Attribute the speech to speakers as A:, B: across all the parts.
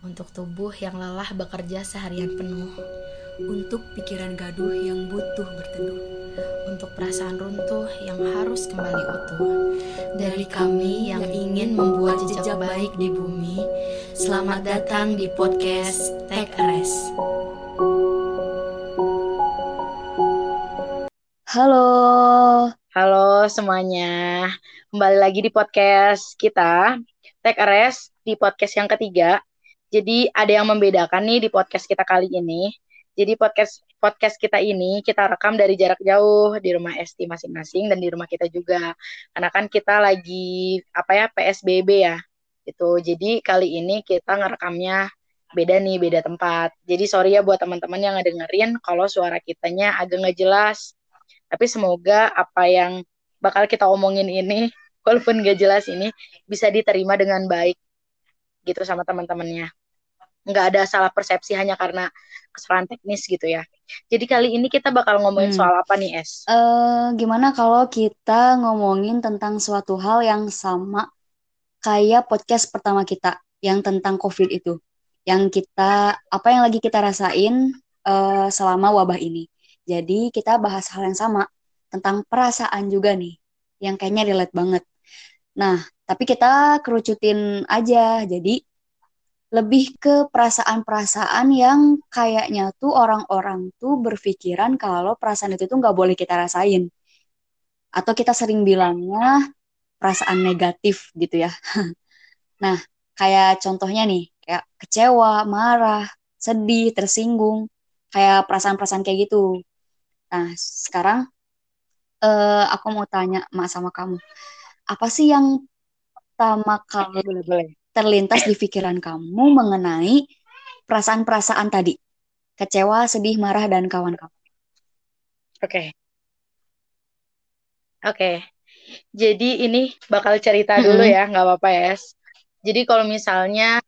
A: untuk tubuh yang lelah bekerja seharian penuh,
B: untuk pikiran gaduh yang butuh berteduh,
A: untuk perasaan runtuh yang harus kembali utuh. Dari kami yang ingin membuat jejak baik di bumi, selamat datang di podcast Take a Rest.
C: Halo,
D: Halo semuanya, kembali lagi di podcast kita, Take a Rest, di podcast yang ketiga. Jadi ada yang membedakan nih di podcast kita kali ini. Jadi podcast podcast kita ini kita rekam dari jarak jauh di rumah Esti masing-masing dan di rumah kita juga. Karena kan kita lagi apa ya PSBB ya. Itu. Jadi kali ini kita ngerekamnya beda nih, beda tempat. Jadi sorry ya buat teman-teman yang ngedengerin kalau suara kitanya agak nggak jelas. Tapi semoga apa yang bakal kita omongin ini walaupun gak jelas ini bisa diterima dengan baik gitu sama teman-temannya nggak ada salah persepsi hanya karena kesalahan teknis gitu ya. Jadi kali ini kita bakal ngomongin hmm. soal apa nih Es?
C: Uh, gimana kalau kita ngomongin tentang suatu hal yang sama kayak podcast pertama kita yang tentang COVID itu, yang kita apa yang lagi kita rasain uh, selama wabah ini. Jadi kita bahas hal yang sama tentang perasaan juga nih, yang kayaknya relate banget. Nah, tapi kita kerucutin aja. Jadi lebih ke perasaan-perasaan yang kayaknya tuh orang-orang tuh berpikiran kalau perasaan itu tuh nggak boleh kita rasain. Atau kita sering bilangnya perasaan negatif gitu ya. nah, kayak contohnya nih, kayak kecewa, marah, sedih, tersinggung, kayak perasaan-perasaan kayak gitu. Nah, sekarang uh, aku mau tanya Mak sama kamu. Apa sih yang pertama kali boleh, boleh terlintas di pikiran kamu mengenai perasaan-perasaan tadi? Kecewa, sedih, marah, dan kawan-kawan.
D: Oke. Okay. Oke. Okay. Jadi ini bakal cerita mm -hmm. dulu ya, nggak apa-apa ya. Jadi kalau misalnya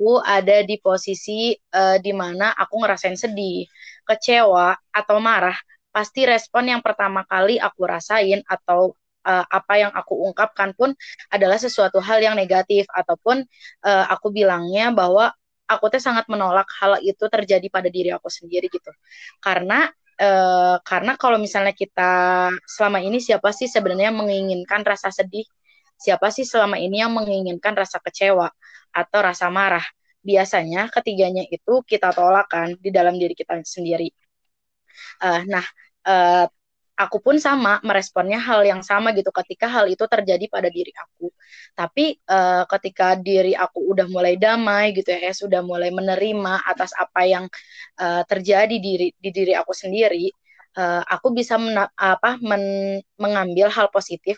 D: aku ada di posisi uh, di mana aku ngerasain sedih, kecewa, atau marah, pasti respon yang pertama kali aku rasain atau uh, apa yang aku ungkapkan pun adalah sesuatu hal yang negatif. Ataupun uh, aku bilangnya bahwa aku teh sangat menolak hal itu terjadi pada diri aku sendiri gitu. Karena uh, karena kalau misalnya kita selama ini siapa sih sebenarnya menginginkan rasa sedih? Siapa sih selama ini yang menginginkan rasa kecewa atau rasa marah? Biasanya ketiganya itu kita tolakkan di dalam diri kita sendiri. Uh, nah uh, aku pun sama meresponnya hal yang sama gitu ketika hal itu terjadi pada diri aku. Tapi uh, ketika diri aku udah mulai damai gitu ya, sudah mulai menerima atas apa yang uh, terjadi di, di diri aku sendiri, uh, aku bisa men, apa men, mengambil hal positif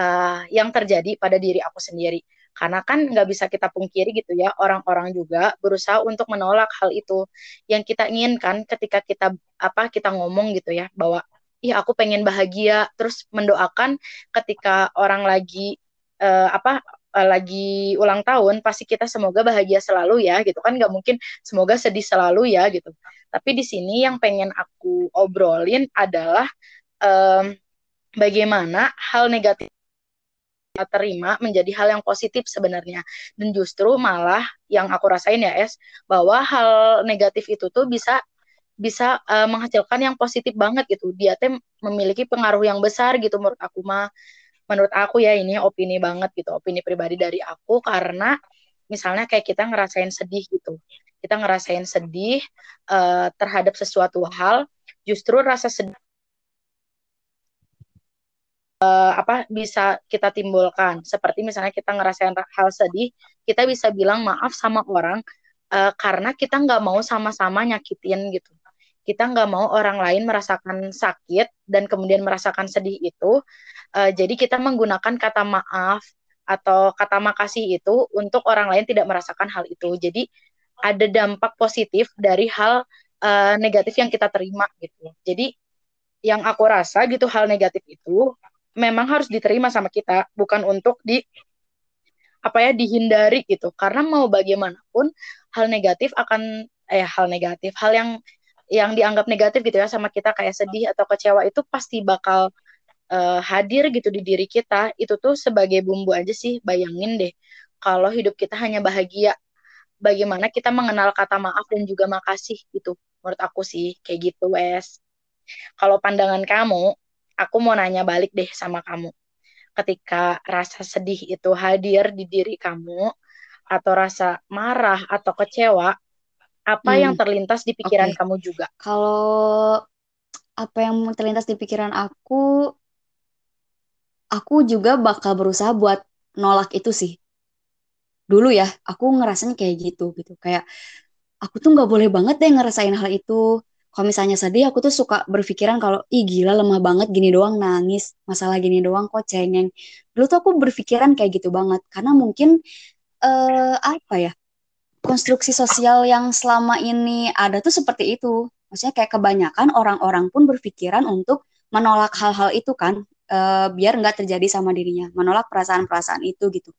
D: uh, yang terjadi pada diri aku sendiri. Karena kan nggak bisa kita pungkiri gitu ya, orang-orang juga berusaha untuk menolak hal itu yang kita inginkan ketika kita apa kita ngomong gitu ya bahwa iya aku pengen bahagia. Terus mendoakan ketika orang lagi uh, apa uh, lagi ulang tahun pasti kita semoga bahagia selalu ya gitu kan. Nggak mungkin semoga sedih selalu ya gitu. Tapi di sini yang pengen aku obrolin adalah um, bagaimana hal negatif terima menjadi hal yang positif sebenarnya. Dan justru malah yang aku rasain ya es bahwa hal negatif itu tuh bisa bisa uh, menghasilkan yang positif banget gitu. Dia teh memiliki pengaruh yang besar gitu menurut aku mah. Menurut aku ya ini opini banget gitu, opini pribadi dari aku karena misalnya kayak kita ngerasain sedih gitu. Kita ngerasain sedih uh, terhadap sesuatu hal, justru rasa sedih uh, apa bisa kita timbulkan. Seperti misalnya kita ngerasain hal sedih, kita bisa bilang maaf sama orang uh, karena kita nggak mau sama-sama nyakitin gitu kita nggak mau orang lain merasakan sakit dan kemudian merasakan sedih itu. Uh, jadi kita menggunakan kata maaf atau kata makasih itu untuk orang lain tidak merasakan hal itu. Jadi ada dampak positif dari hal uh, negatif yang kita terima gitu. Jadi yang aku rasa gitu hal negatif itu memang harus diterima sama kita, bukan untuk di apa ya dihindari gitu. Karena mau bagaimanapun hal negatif akan eh hal negatif, hal yang yang dianggap negatif gitu ya sama kita kayak sedih atau kecewa itu pasti bakal uh, hadir gitu di diri kita itu tuh sebagai bumbu aja sih bayangin deh kalau hidup kita hanya bahagia bagaimana kita mengenal kata maaf dan juga makasih gitu. Menurut aku sih kayak gitu, Wes. Kalau pandangan kamu, aku mau nanya balik deh sama kamu. Ketika rasa sedih itu hadir di diri kamu, atau rasa marah atau kecewa, apa
C: Hmm,
D: yang terlintas di pikiran
C: oke.
D: kamu juga?
C: Kalau apa yang terlintas di pikiran aku, aku juga bakal berusaha buat nolak itu sih. Dulu ya, aku ngerasanya kayak gitu gitu. Kayak aku tuh nggak boleh banget deh ngerasain hal itu. Kalau misalnya sedih, aku tuh suka berpikiran kalau, ih gila lemah banget gini doang nangis, masalah gini doang kok cengeng. Dulu tuh aku berpikiran kayak gitu banget, karena mungkin eh, apa ya, konstruksi sosial yang selama ini ada tuh seperti itu. Maksudnya kayak kebanyakan orang-orang pun berpikiran untuk menolak hal-hal itu kan, eh, biar nggak terjadi sama dirinya, menolak perasaan-perasaan itu gitu.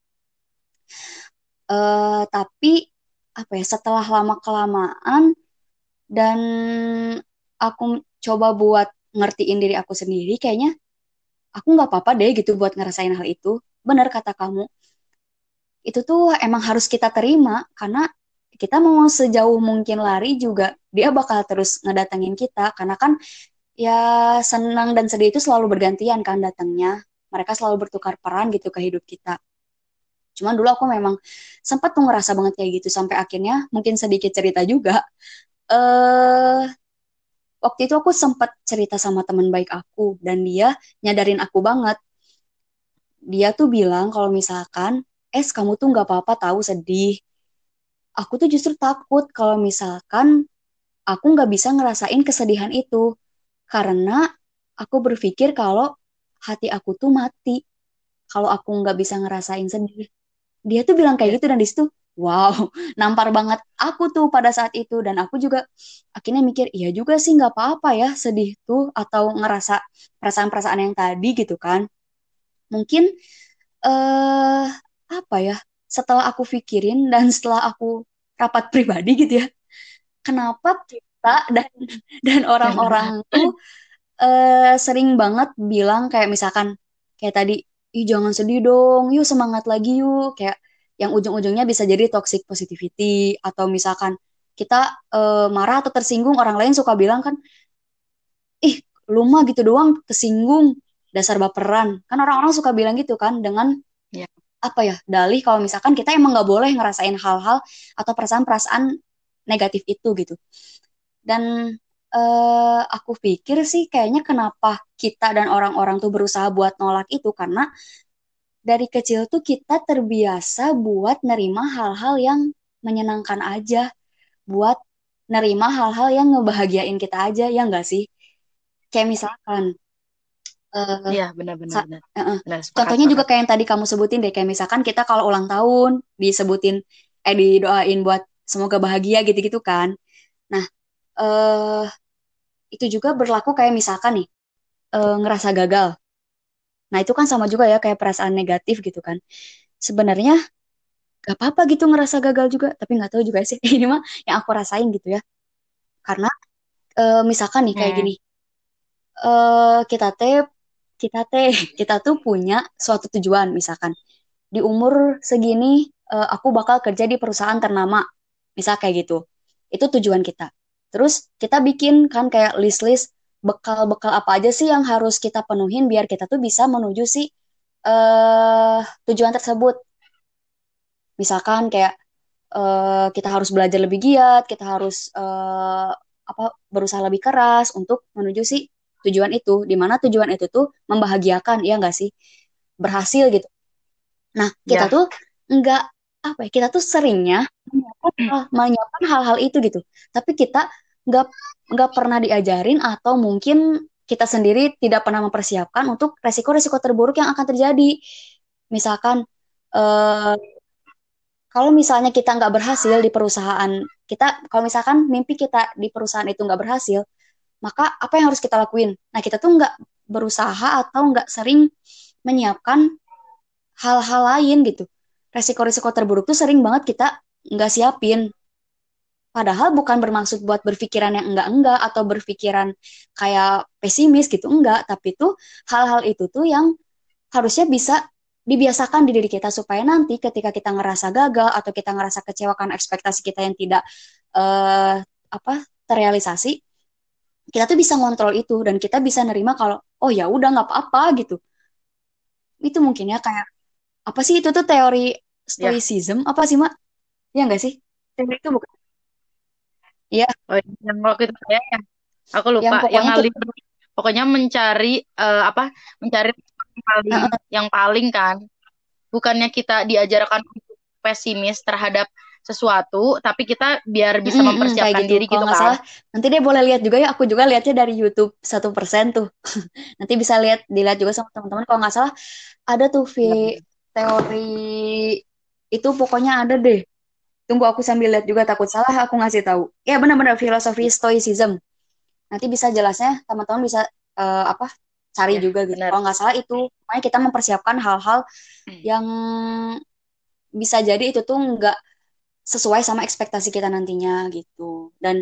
C: Eh, tapi apa ya, setelah lama kelamaan dan aku coba buat ngertiin diri aku sendiri, kayaknya aku nggak apa-apa deh gitu buat ngerasain hal itu. Benar kata kamu, itu tuh emang harus kita terima karena kita mau sejauh mungkin lari juga dia bakal terus ngedatengin kita karena kan ya senang dan sedih itu selalu bergantian kan datangnya. Mereka selalu bertukar peran gitu ke hidup kita. Cuman dulu aku memang sempat tuh ngerasa banget kayak gitu sampai akhirnya mungkin sedikit cerita juga. Eh waktu itu aku sempat cerita sama teman baik aku dan dia nyadarin aku banget. Dia tuh bilang kalau misalkan, "Es, kamu tuh nggak apa-apa tahu sedih. Aku tuh justru takut kalau misalkan aku nggak bisa ngerasain kesedihan itu karena aku berpikir kalau hati aku tuh mati kalau aku nggak bisa ngerasain sedih." Dia tuh bilang kayak
D: Ya.
C: gitu dan di situ wow, nampar banget aku tuh pada saat itu dan aku juga akhirnya mikir, iya juga sih nggak apa-apa ya sedih tuh atau ngerasa perasaan-perasaan yang tadi gitu kan. Mungkin eh apa ya? Setelah aku pikirin dan setelah aku rapat pribadi gitu ya, kenapa kita dan dan orang-orang tuh eh, sering banget bilang kayak misalkan kayak tadi, ih jangan sedih dong, yuk semangat lagi yuk, kayak yang ujung-ujungnya bisa jadi toxic positivity atau misalkan kita eh, marah atau tersinggung orang lain suka bilang kan, ih lu mah gitu doang tersinggung dasar baperan. Kan orang-orang suka bilang gitu kan dengan
D: Ya.
C: Apa ya dalih kalau misalkan kita emang nggak boleh ngerasain hal-hal atau perasaan-perasaan negatif itu gitu. Dan eh, aku pikir sih kayaknya kenapa kita dan orang-orang tuh berusaha buat nolak itu karena dari kecil tuh kita terbiasa buat nerima hal-hal yang menyenangkan aja buat nerima hal-hal yang ngebahagiain kita aja ya enggak sih? Kayak misalkan eh,
D: Iya, benar-benar Benar, sepakat,
C: contohnya juga kayak yang tadi kamu sebutin deh kayak misalkan kita kalau ulang tahun disebutin eh didoain buat semoga bahagia gitu-gitu kan. Nah eh itu juga berlaku kayak misalkan nih eh, ngerasa gagal. Nah itu kan sama juga ya kayak perasaan negatif gitu kan. Sebenarnya gak apa-apa gitu ngerasa gagal juga tapi nggak tahu juga sih. Ini mah yang aku rasain gitu ya. Karena eh, misalkan nih kayak
D: Hmm.
C: gini. Eh kita teh kita teh kita tuh punya suatu tujuan misalkan. Di umur segini eh, aku bakal kerja di perusahaan ternama. Misal kayak gitu. Itu tujuan kita. Terus kita bikin kan kayak list-list bekal-bekal apa aja sih yang harus kita penuhin biar kita tuh bisa menuju si eh tujuan tersebut. Misalkan kayak eh, kita harus belajar lebih giat kita harus eh, apa berusaha lebih keras untuk menuju si tujuan itu di mana tujuan itu tuh membahagiakan ya enggak sih berhasil gitu Nah, kita
D: Ya.
C: tuh nggak apa ya, kita tuh seringnya menyiapkan hal-hal itu gitu. Tapi kita nggak nggak pernah diajarin atau mungkin kita sendiri tidak pernah mempersiapkan untuk resiko-resiko terburuk yang akan terjadi. Misalkan eh, kalau misalnya kita nggak berhasil di perusahaan kita, kalau misalkan mimpi kita di perusahaan itu nggak berhasil, maka apa yang harus kita lakuin? Nah, kita tuh nggak berusaha atau nggak sering menyiapkan hal-hal lain gitu. Resiko-resiko terburuk tuh sering banget kita nggak siapin. Padahal bukan bermaksud buat berpikiran yang enggak-enggak atau berpikiran kayak pesimis gitu, enggak. Tapi tuh hal-hal itu tuh yang harusnya bisa dibiasakan di diri kita supaya nanti ketika kita ngerasa gagal atau kita ngerasa kecewa karena ekspektasi kita yang tidak uh, apa terrealisasi kita tuh bisa ngontrol itu dan kita bisa nerima kalau oh ya udah nggak apa-apa gitu itu mungkin ya kayak apa sih itu tuh teori stoicism ya. apa sih mak ya enggak sih teori itu bukan
D: Iya. Oh, yang waktu itu ya, aku lupa. Yang, yang ngalih, pokoknya mencari uh, apa? Mencari yang paling, uh -uh. yang paling kan. Bukannya kita diajarkan pesimis terhadap sesuatu, tapi kita biar bisa mempersiapkan gitu. diri gitu kan. Salah,
C: nanti dia boleh lihat juga ya. Aku juga lihatnya dari YouTube satu persen tuh. nanti bisa lihat, dilihat juga sama teman-teman. Kalau nggak salah, ada tuh V ya. teori itu pokoknya ada deh. Tunggu aku sambil lihat juga takut salah aku ngasih tahu. Ya benar-benar filosofi stoicism. Nanti bisa jelasnya teman-teman bisa uh, apa cari ya, juga gitu. Kalau nggak salah itu, makanya kita mempersiapkan hal-hal hmm. yang bisa jadi itu tuh nggak sesuai sama ekspektasi kita nantinya gitu. Dan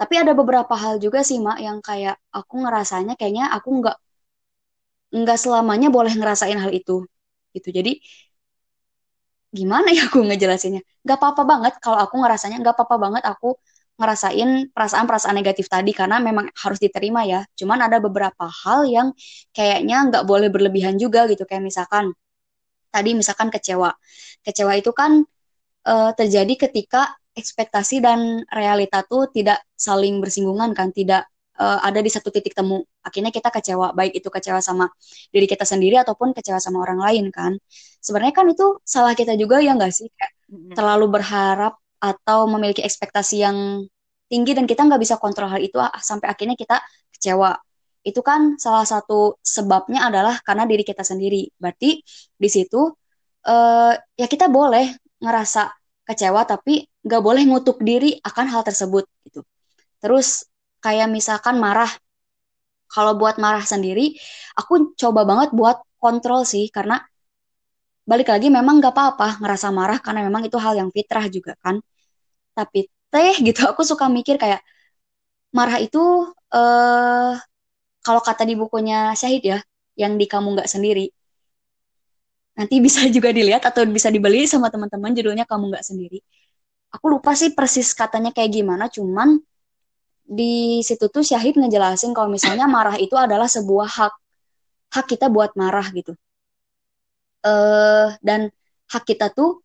C: tapi ada beberapa hal juga sih mak yang kayak aku ngerasanya kayaknya aku nggak nggak selamanya boleh ngerasain hal itu gitu. Jadi gimana ya aku ngejelasinnya? Gak apa-apa banget kalau aku ngerasanya gak apa-apa banget aku ngerasain perasaan-perasaan negatif tadi karena memang harus diterima ya. Cuman ada beberapa hal yang kayaknya nggak boleh berlebihan juga gitu. Kayak misalkan tadi misalkan kecewa. Kecewa itu kan uh, terjadi ketika ekspektasi dan realita tuh tidak saling bersinggungan kan, tidak uh, ada di satu titik temu. Akhirnya kita kecewa, baik itu kecewa sama diri kita sendiri ataupun kecewa sama orang lain kan. Sebenarnya kan itu salah kita juga ya nggak sih? Kayak terlalu berharap atau memiliki ekspektasi yang tinggi dan kita nggak bisa kontrol hal itu ah, sampai akhirnya kita kecewa. Itu kan salah satu sebabnya adalah karena diri kita sendiri. Berarti di situ uh, ya kita boleh ngerasa kecewa tapi nggak boleh ngutuk diri akan hal tersebut gitu. Terus kayak misalkan marah. Kalau buat marah sendiri, aku coba banget buat kontrol sih karena balik lagi memang nggak apa-apa ngerasa marah karena memang itu hal yang fitrah juga kan. Tapi teh gitu aku suka mikir kayak marah itu eh kalau kata di bukunya Syahid ya, yang di kamu nggak sendiri, nanti bisa juga dilihat atau bisa dibeli sama teman-teman judulnya kamu nggak sendiri. Aku lupa sih persis katanya kayak gimana cuman di situ tuh Syahid ngejelasin kalau misalnya marah itu adalah sebuah hak hak kita buat marah gitu. Uh, dan hak kita tuh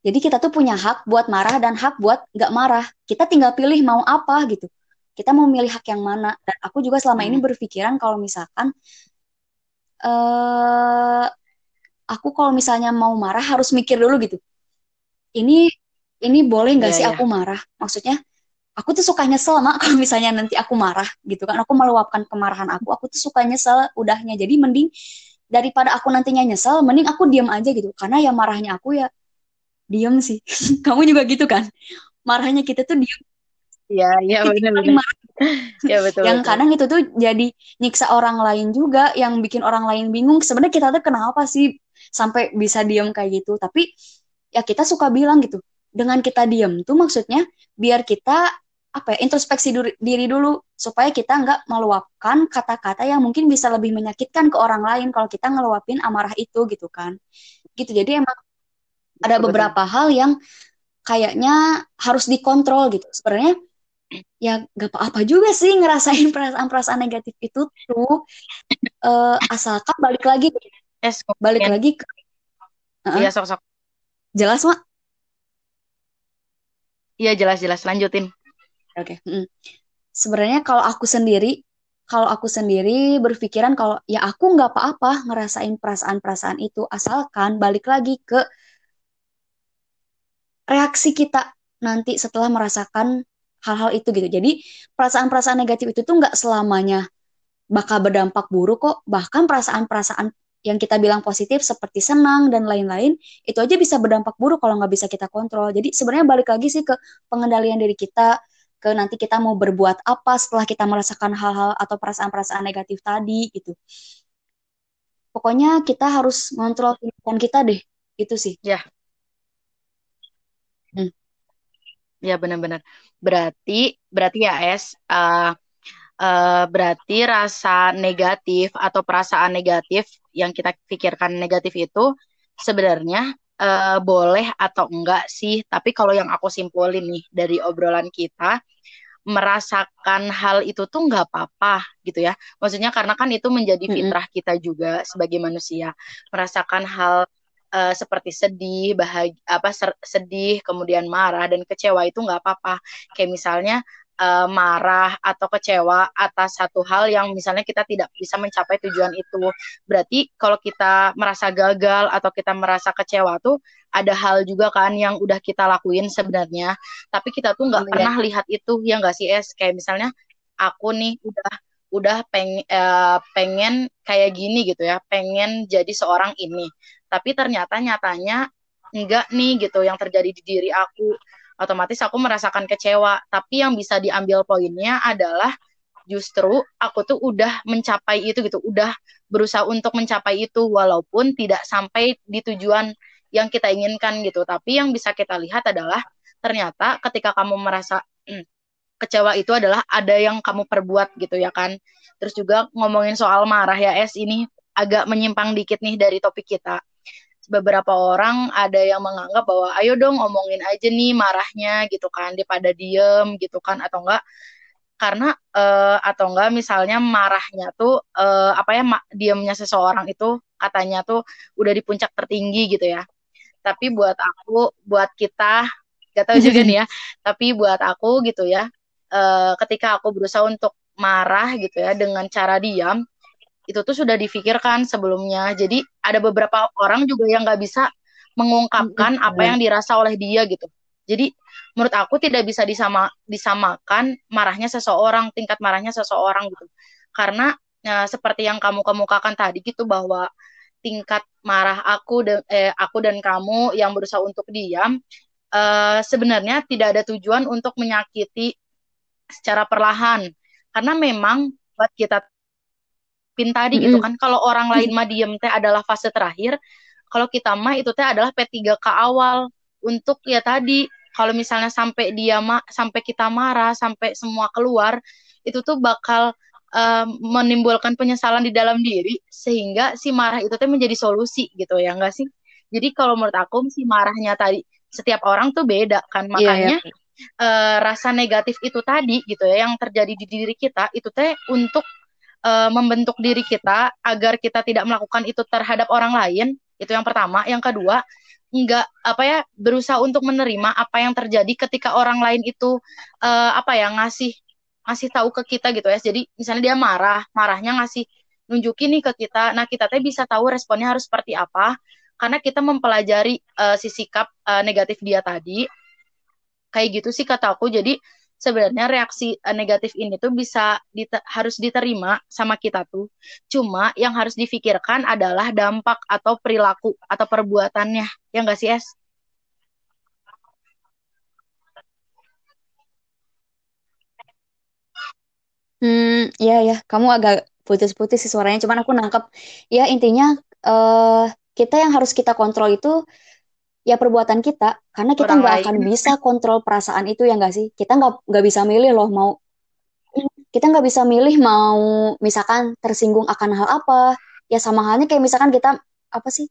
C: jadi kita tuh punya hak buat marah dan hak buat nggak marah. Kita tinggal pilih mau apa gitu. Kita mau milih hak yang mana. Dan aku juga selama ini hmm. berpikiran kalau misalkan uh, aku kalau misalnya mau marah harus mikir dulu gitu. Ini ini boleh nggak yeah, sih yeah. aku marah? Maksudnya aku tuh suka nyesel mak kalau misalnya nanti aku marah gitu kan. Aku meluapkan kemarahan aku, aku tuh suka nyesel udahnya. Jadi mending daripada aku nantinya nyesel, mending aku diam aja gitu. Karena ya marahnya aku ya diam sih. Kamu juga gitu kan? Marahnya kita tuh diam.
D: Iya, iya benar-benar. ya betul.
C: Yang betul. kadang itu tuh jadi nyiksa orang lain juga, yang bikin orang lain bingung. Sebenarnya kita tuh kenapa sih sampai bisa diem kayak gitu. Tapi ya kita suka bilang gitu dengan kita diem tuh maksudnya biar kita apa ya introspeksi diri dulu supaya kita nggak meluapkan kata-kata yang mungkin bisa lebih menyakitkan ke orang lain kalau kita ngeluapin amarah itu gitu kan. Gitu jadi emang ada beberapa hal yang kayaknya harus dikontrol gitu. Sebenarnya ya gak apa-apa juga sih ngerasain perasaan-perasaan negatif itu tuh. Uh, asalkan balik lagi
D: Yes,
C: balik lagi ke
D: Iya, sok sok.
C: Jelas, Mak?
D: Iya, jelas jelas. Lanjutin.
C: Oke. Okay. Mm. Sebenarnya kalau aku sendiri, kalau aku sendiri berpikiran kalau ya aku nggak apa-apa ngerasain perasaan-perasaan itu asalkan balik lagi ke reaksi kita nanti setelah merasakan hal-hal itu gitu. Jadi perasaan-perasaan negatif itu tuh nggak selamanya bakal berdampak buruk kok. Bahkan perasaan-perasaan yang kita bilang positif seperti senang dan lain-lain itu aja bisa berdampak buruk kalau nggak bisa kita kontrol. Jadi sebenarnya balik lagi sih ke pengendalian diri kita ke nanti kita mau berbuat apa setelah kita merasakan hal-hal atau perasaan-perasaan negatif tadi gitu. Pokoknya kita harus ngontrol pikiran kita deh itu sih.
D: Ya. Hmm. ya benar-benar. Berarti berarti ya es uh, uh, berarti rasa negatif atau perasaan negatif yang kita pikirkan negatif itu sebenarnya uh, boleh atau enggak sih, tapi kalau yang aku simpulin nih dari obrolan kita, merasakan hal itu tuh nggak apa-apa gitu ya. Maksudnya karena kan itu menjadi fitrah kita juga sebagai manusia, merasakan hal uh, seperti sedih, bahagia, apa sedih, kemudian marah dan kecewa itu nggak apa-apa. Kayak misalnya uh, marah atau kecewa atas satu hal yang misalnya kita tidak bisa mencapai tujuan itu. Berarti kalau kita merasa gagal atau kita merasa kecewa tuh ada hal juga kan yang udah kita lakuin sebenarnya, tapi kita tuh nggak oh, pernah ya. lihat itu ya nggak sih es kayak misalnya aku nih udah udah peng, uh, pengen kayak gini gitu ya, pengen jadi seorang ini. Tapi ternyata nyatanya enggak nih gitu yang terjadi di diri aku otomatis aku merasakan kecewa. Tapi yang bisa diambil poinnya adalah justru aku tuh udah mencapai itu gitu, udah berusaha untuk mencapai itu walaupun tidak sampai di tujuan yang kita inginkan gitu. Tapi yang bisa kita lihat adalah ternyata ketika kamu merasa hmm, kecewa itu adalah ada yang kamu perbuat gitu ya kan. Terus juga ngomongin soal marah ya es ini agak menyimpang dikit nih dari topik kita beberapa orang ada yang menganggap bahwa ayo dong ngomongin aja nih marahnya gitu kan daripada diem gitu kan atau enggak. Karena uh, atau enggak misalnya marahnya tuh uh, apa ya diemnya seseorang itu katanya tuh udah di puncak tertinggi gitu ya. Tapi buat aku buat kita gak tahu juga nih ya tapi buat aku gitu ya uh, ketika aku berusaha untuk marah gitu ya dengan cara diam itu tuh sudah difikirkan sebelumnya. Jadi ada beberapa orang juga yang nggak bisa mengungkapkan apa yang dirasa oleh dia gitu. Jadi menurut aku tidak bisa disama disamakan marahnya seseorang, tingkat marahnya seseorang gitu. Karena ya, seperti yang kamu kemukakan tadi gitu bahwa tingkat marah aku dan eh, aku dan kamu yang berusaha untuk diam eh, sebenarnya tidak ada tujuan untuk menyakiti secara perlahan. Karena memang buat kita pin tadi mm -hmm. gitu kan. Kalau orang lain mah diem teh adalah fase terakhir, kalau kita mah itu teh adalah P3K awal untuk ya tadi kalau misalnya sampai dia ma sampai kita marah, sampai semua keluar, itu tuh bakal uh, menimbulkan penyesalan di dalam diri sehingga si marah itu teh menjadi solusi gitu ya enggak sih? Jadi kalau menurut aku si marahnya tadi setiap orang tuh beda kan iya, makanya yeah, yeah. Uh, rasa negatif itu tadi gitu ya yang terjadi di diri kita itu teh untuk uh, membentuk diri kita agar kita tidak melakukan itu terhadap orang lain itu yang pertama. Yang kedua nggak apa ya berusaha untuk menerima apa yang terjadi ketika orang lain itu uh, apa ya ngasih ngasih tahu ke kita gitu ya. Jadi misalnya dia marah marahnya ngasih nunjukin nih ke kita. Nah kita teh bisa tahu responnya harus seperti apa karena kita mempelajari uh, si sikap uh, negatif dia tadi. Kayak gitu sih kata aku. Jadi sebenarnya reaksi uh, negatif ini tuh bisa harus diterima sama kita tuh. Cuma yang harus difikirkan adalah dampak atau perilaku atau perbuatannya. Ya enggak sih, Es?
C: Hmm, ya ya, kamu agak putus-putus sih suaranya, cuman aku nangkep ya intinya uh, kita yang harus kita kontrol itu ya perbuatan kita. Karena kita nggak akan bisa kontrol perasaan itu ya nggak sih? Kita nggak nggak bisa milih loh mau kita nggak bisa milih mau misalkan tersinggung akan hal apa. Ya sama halnya kayak misalkan kita apa sih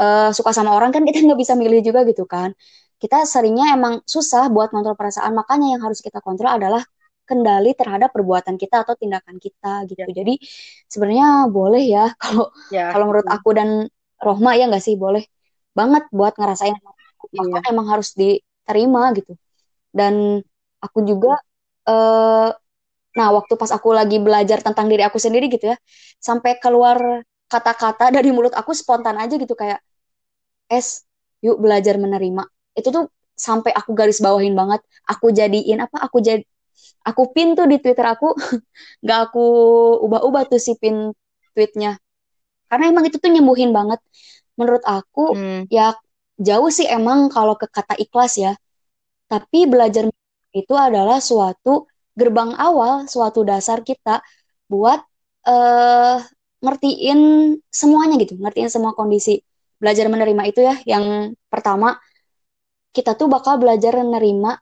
C: uh, suka sama orang kan kita nggak bisa milih juga gitu kan. Kita seringnya emang susah buat kontrol perasaan. Makanya yang harus kita kontrol adalah kendali terhadap perbuatan kita atau tindakan kita gitu. Ya. jadi sebenarnya boleh ya kalau ya. kalau menurut aku dan Rohma ya nggak sih? Boleh banget buat ngerasain iya. emang harus diterima gitu. Dan aku juga uh, nah waktu pas aku lagi belajar tentang diri aku sendiri gitu ya sampai keluar kata-kata dari mulut aku spontan aja gitu kayak es yuk belajar menerima. Itu tuh sampai aku garis bawahin banget. Aku jadiin apa aku jadi aku pin tuh di twitter aku. Nggak aku ubah-ubah tuh si pin tweetnya. Karena emang itu tuh nyembuhin banget menurut aku hmm. ya jauh sih emang kalau ke kata ikhlas ya. Tapi belajar itu adalah suatu gerbang awal, suatu dasar kita buat uh, ngertiin semuanya gitu, ngertiin semua kondisi. Belajar menerima itu ya yang pertama kita tuh bakal belajar menerima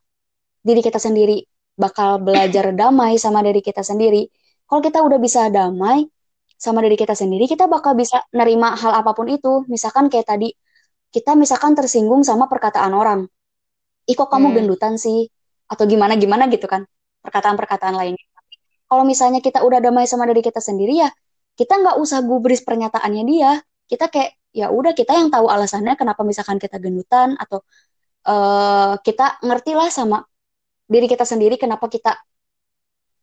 C: diri kita sendiri, bakal belajar damai sama diri kita sendiri. Kalau kita udah bisa damai, sama diri kita sendiri, kita bakal bisa nerima hal apa pun itu. Misalkan kayak tadi kita misalkan tersinggung sama perkataan orang. Ih kok kamu
D: Hmm.
C: gendutan sih? Atau gimana-gimana gitu kan. Perkataan-perkataan lainnya. Kalau misalnya kita udah damai sama diri kita sendiri ya, kita nggak usah gubris pernyataannya dia. Kita kayak, ya udah kita yang tahu alasannya kenapa misalkan kita gendutan atau eh kita ngertilah sama diri kita sendiri kenapa kita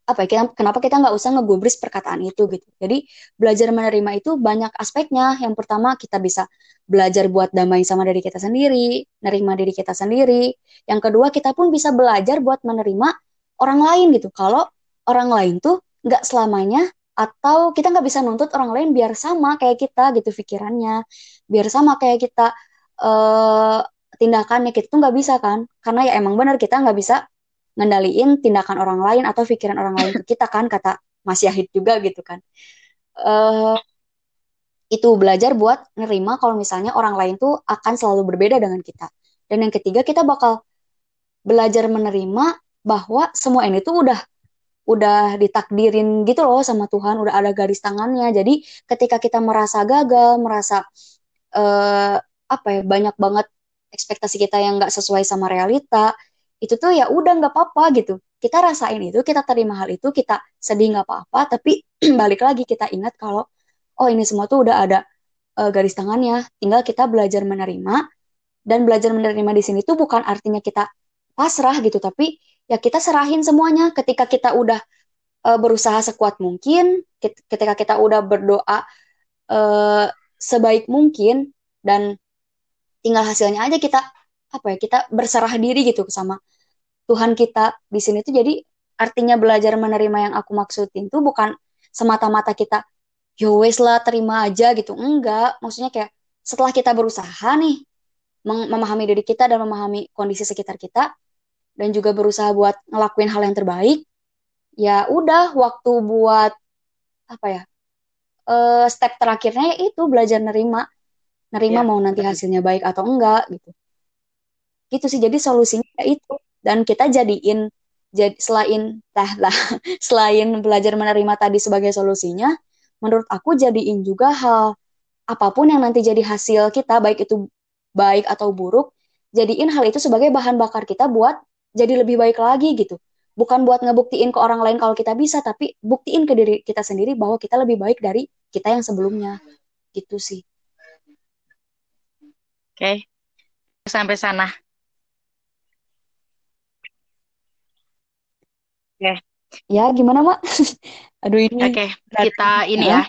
C: apa ya kita, kenapa kita nggak usah ngegubris perkataan itu gitu. Jadi belajar menerima itu banyak aspeknya. Yang pertama kita bisa belajar buat damai sama diri kita sendiri nerima diri kita sendiri. Yang kedua kita pun bisa belajar buat menerima orang lain gitu. Kalau orang lain tuh nggak selamanya atau kita nggak bisa nuntut orang lain biar sama kayak kita gitu pikirannya. Biar sama kayak kita eh tindakannya kita tuh nggak bisa kan? Karena ya emang benar kita nggak bisa ngendaliin tindakan orang lain atau pikiran orang lain ke kita kan kata Mas Yahid juga gitu kan. Eh itu belajar buat nerima kalau misalnya orang lain tuh akan selalu berbeda dengan kita. Dan yang ketiga kita bakal belajar menerima bahwa semua ini tuh udah udah ditakdirin gitu loh sama Tuhan udah ada garis tangannya. Jadi ketika kita merasa gagal merasa eh apa ya banyak banget ekspektasi kita yang nggak sesuai sama realita itu tuh ya udah nggak apa-apa gitu. Kita rasain itu kita terima hal itu kita sedih nggak apa-apa tapi balik lagi kita ingat kalau oh ini semua tuh udah ada uh, garis tangannya. Tinggal kita belajar menerima dan belajar menerima di sini tuh bukan artinya kita pasrah gitu tapi ya kita serahin semuanya. Ketika kita udah uh, berusaha sekuat mungkin ketika kita udah berdoa uh, sebaik mungkin dan tinggal hasilnya aja kita apa ya kita berserah diri gitu sama Tuhan kita di sini tuh. Jadi artinya belajar menerima yang aku maksudin tuh bukan semata-mata kita yo wes lah terima aja gitu. Enggak. Maksudnya kayak setelah kita berusaha nih mem memahami diri kita dan memahami kondisi sekitar kita dan juga berusaha buat ngelakuin hal yang terbaik ya udah waktu buat apa ya uh, step terakhirnya itu belajar nerima. Nerima ya, mau nanti hasilnya baik atau enggak gitu. Gitu sih. Jadi solusinya ya itu dan kita jadiin jadi selain lah lah selain belajar menerima tadi sebagai solusinya menurut aku jadiin juga hal apa pun yang nanti jadi hasil kita baik itu baik atau buruk jadiin hal itu sebagai bahan bakar kita buat jadi lebih baik lagi gitu. Bukan buat ngebuktiin ke orang lain kalau kita bisa tapi buktiin ke diri kita sendiri bahwa kita lebih baik dari kita yang sebelumnya. Gitu sih.
D: Oke. Okay. sampai sana
C: Okay. Ya, gimana, Mak? Aduh ini.
D: Oke, okay. kita ini ya.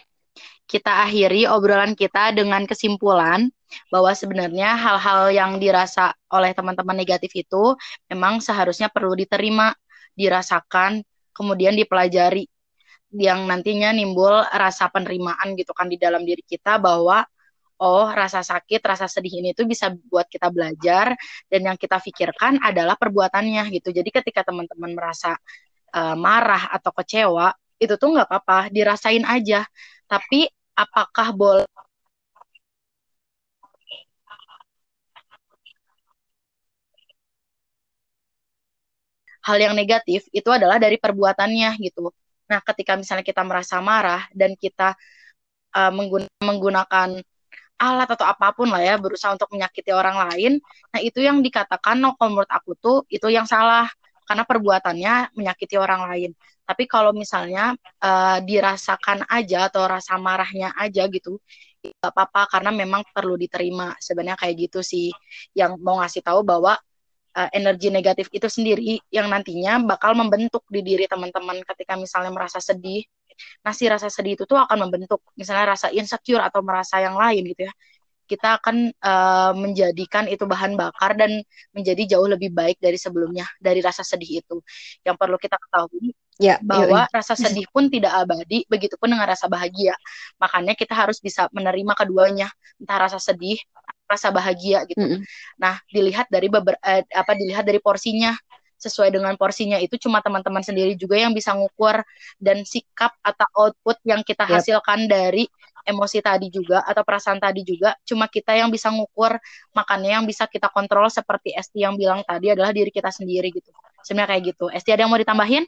D: Kita akhiri obrolan kita dengan kesimpulan bahwa sebenarnya hal-hal yang dirasa oleh teman-teman negatif itu memang seharusnya perlu diterima, dirasakan, kemudian dipelajari yang nantinya nimbul rasa penerimaan gitu kan di dalam diri kita bahwa oh rasa sakit, rasa sedih ini tuh bisa buat kita belajar dan yang kita pikirkan adalah perbuatannya gitu. Jadi ketika teman-teman merasa uh, marah atau kecewa itu tuh nggak apa-apa dirasain aja. Tapi apakah boleh hal yang negatif itu adalah dari perbuatannya gitu. Nah ketika misalnya kita merasa marah dan kita uh, menggun menggunakan alat atau apa pun lah ya berusaha untuk menyakiti orang lain nah itu yang dikatakan no menurut aku tuh itu yang salah karena perbuatannya menyakiti orang lain. Tapi kalau misalnya uh, dirasakan aja atau rasa marahnya aja gitu, nggak apa-apa karena memang perlu diterima. Sebenarnya kayak gitu sih yang mau ngasih tahu bahwa uh, energi negatif itu sendiri yang nantinya bakal membentuk di diri teman-teman ketika misalnya merasa sedih. Nah, si rasa sedih itu tuh akan membentuk misalnya rasa insecure atau merasa yang lain gitu ya kita akan uh, menjadikan itu bahan bakar dan menjadi jauh lebih baik dari sebelumnya dari rasa sedih itu. Yang perlu kita ketahui ya, bahwa yoi. rasa sedih pun tidak abadi, begitupun dengan rasa bahagia. Makanya kita harus bisa menerima keduanya, entah rasa sedih, rasa bahagia gitu. Mm -hmm. Nah, dilihat dari beber, uh, apa dilihat dari porsinya sesuai dengan porsinya itu cuma teman-teman sendiri juga yang bisa ngukur dan sikap atau output yang kita yep. hasilkan dari emosi tadi juga atau perasaan tadi juga. Cuma kita yang bisa ngukur makanya yang bisa kita kontrol seperti Esti yang bilang tadi adalah diri kita sendiri gitu. Sebenarnya kayak gitu. Esti ada yang mau ditambahin?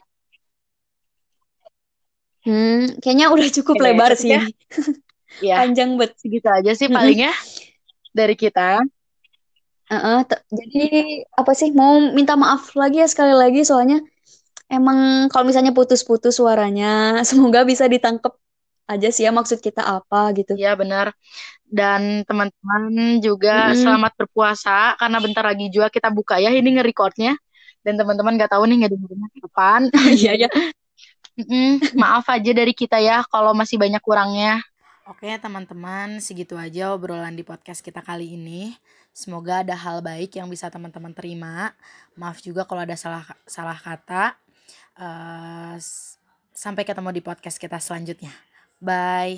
C: Hmm kayaknya udah cukup lebar sih
D: ya.
C: panjang banget
D: segitu aja sih palingnya dari kita.
C: Uh-uh, te- jadi apa sih mau minta maaf lagi ya sekali lagi soalnya emang kalau misalnya putus-putus suaranya semoga bisa ditangkep aja sih ya maksud kita apa gitu.
D: Iya benar. Dan teman-teman juga
C: Mm-mm.
D: selamat berpuasa karena bentar lagi juga kita buka ya ini nge-recordnya. Dan teman-teman nggak tahu nih ngedengerinnya kapan.
C: Iya ya.
D: Maaf aja dari kita ya kalau masih banyak kurangnya.
A: Oke teman-teman, segitu aja obrolan di podcast kita kali ini. Semoga ada hal baik yang bisa teman-teman terima. Maaf juga kalau ada salah salah kata. Eh, s- sampai ketemu di podcast kita selanjutnya. Bye.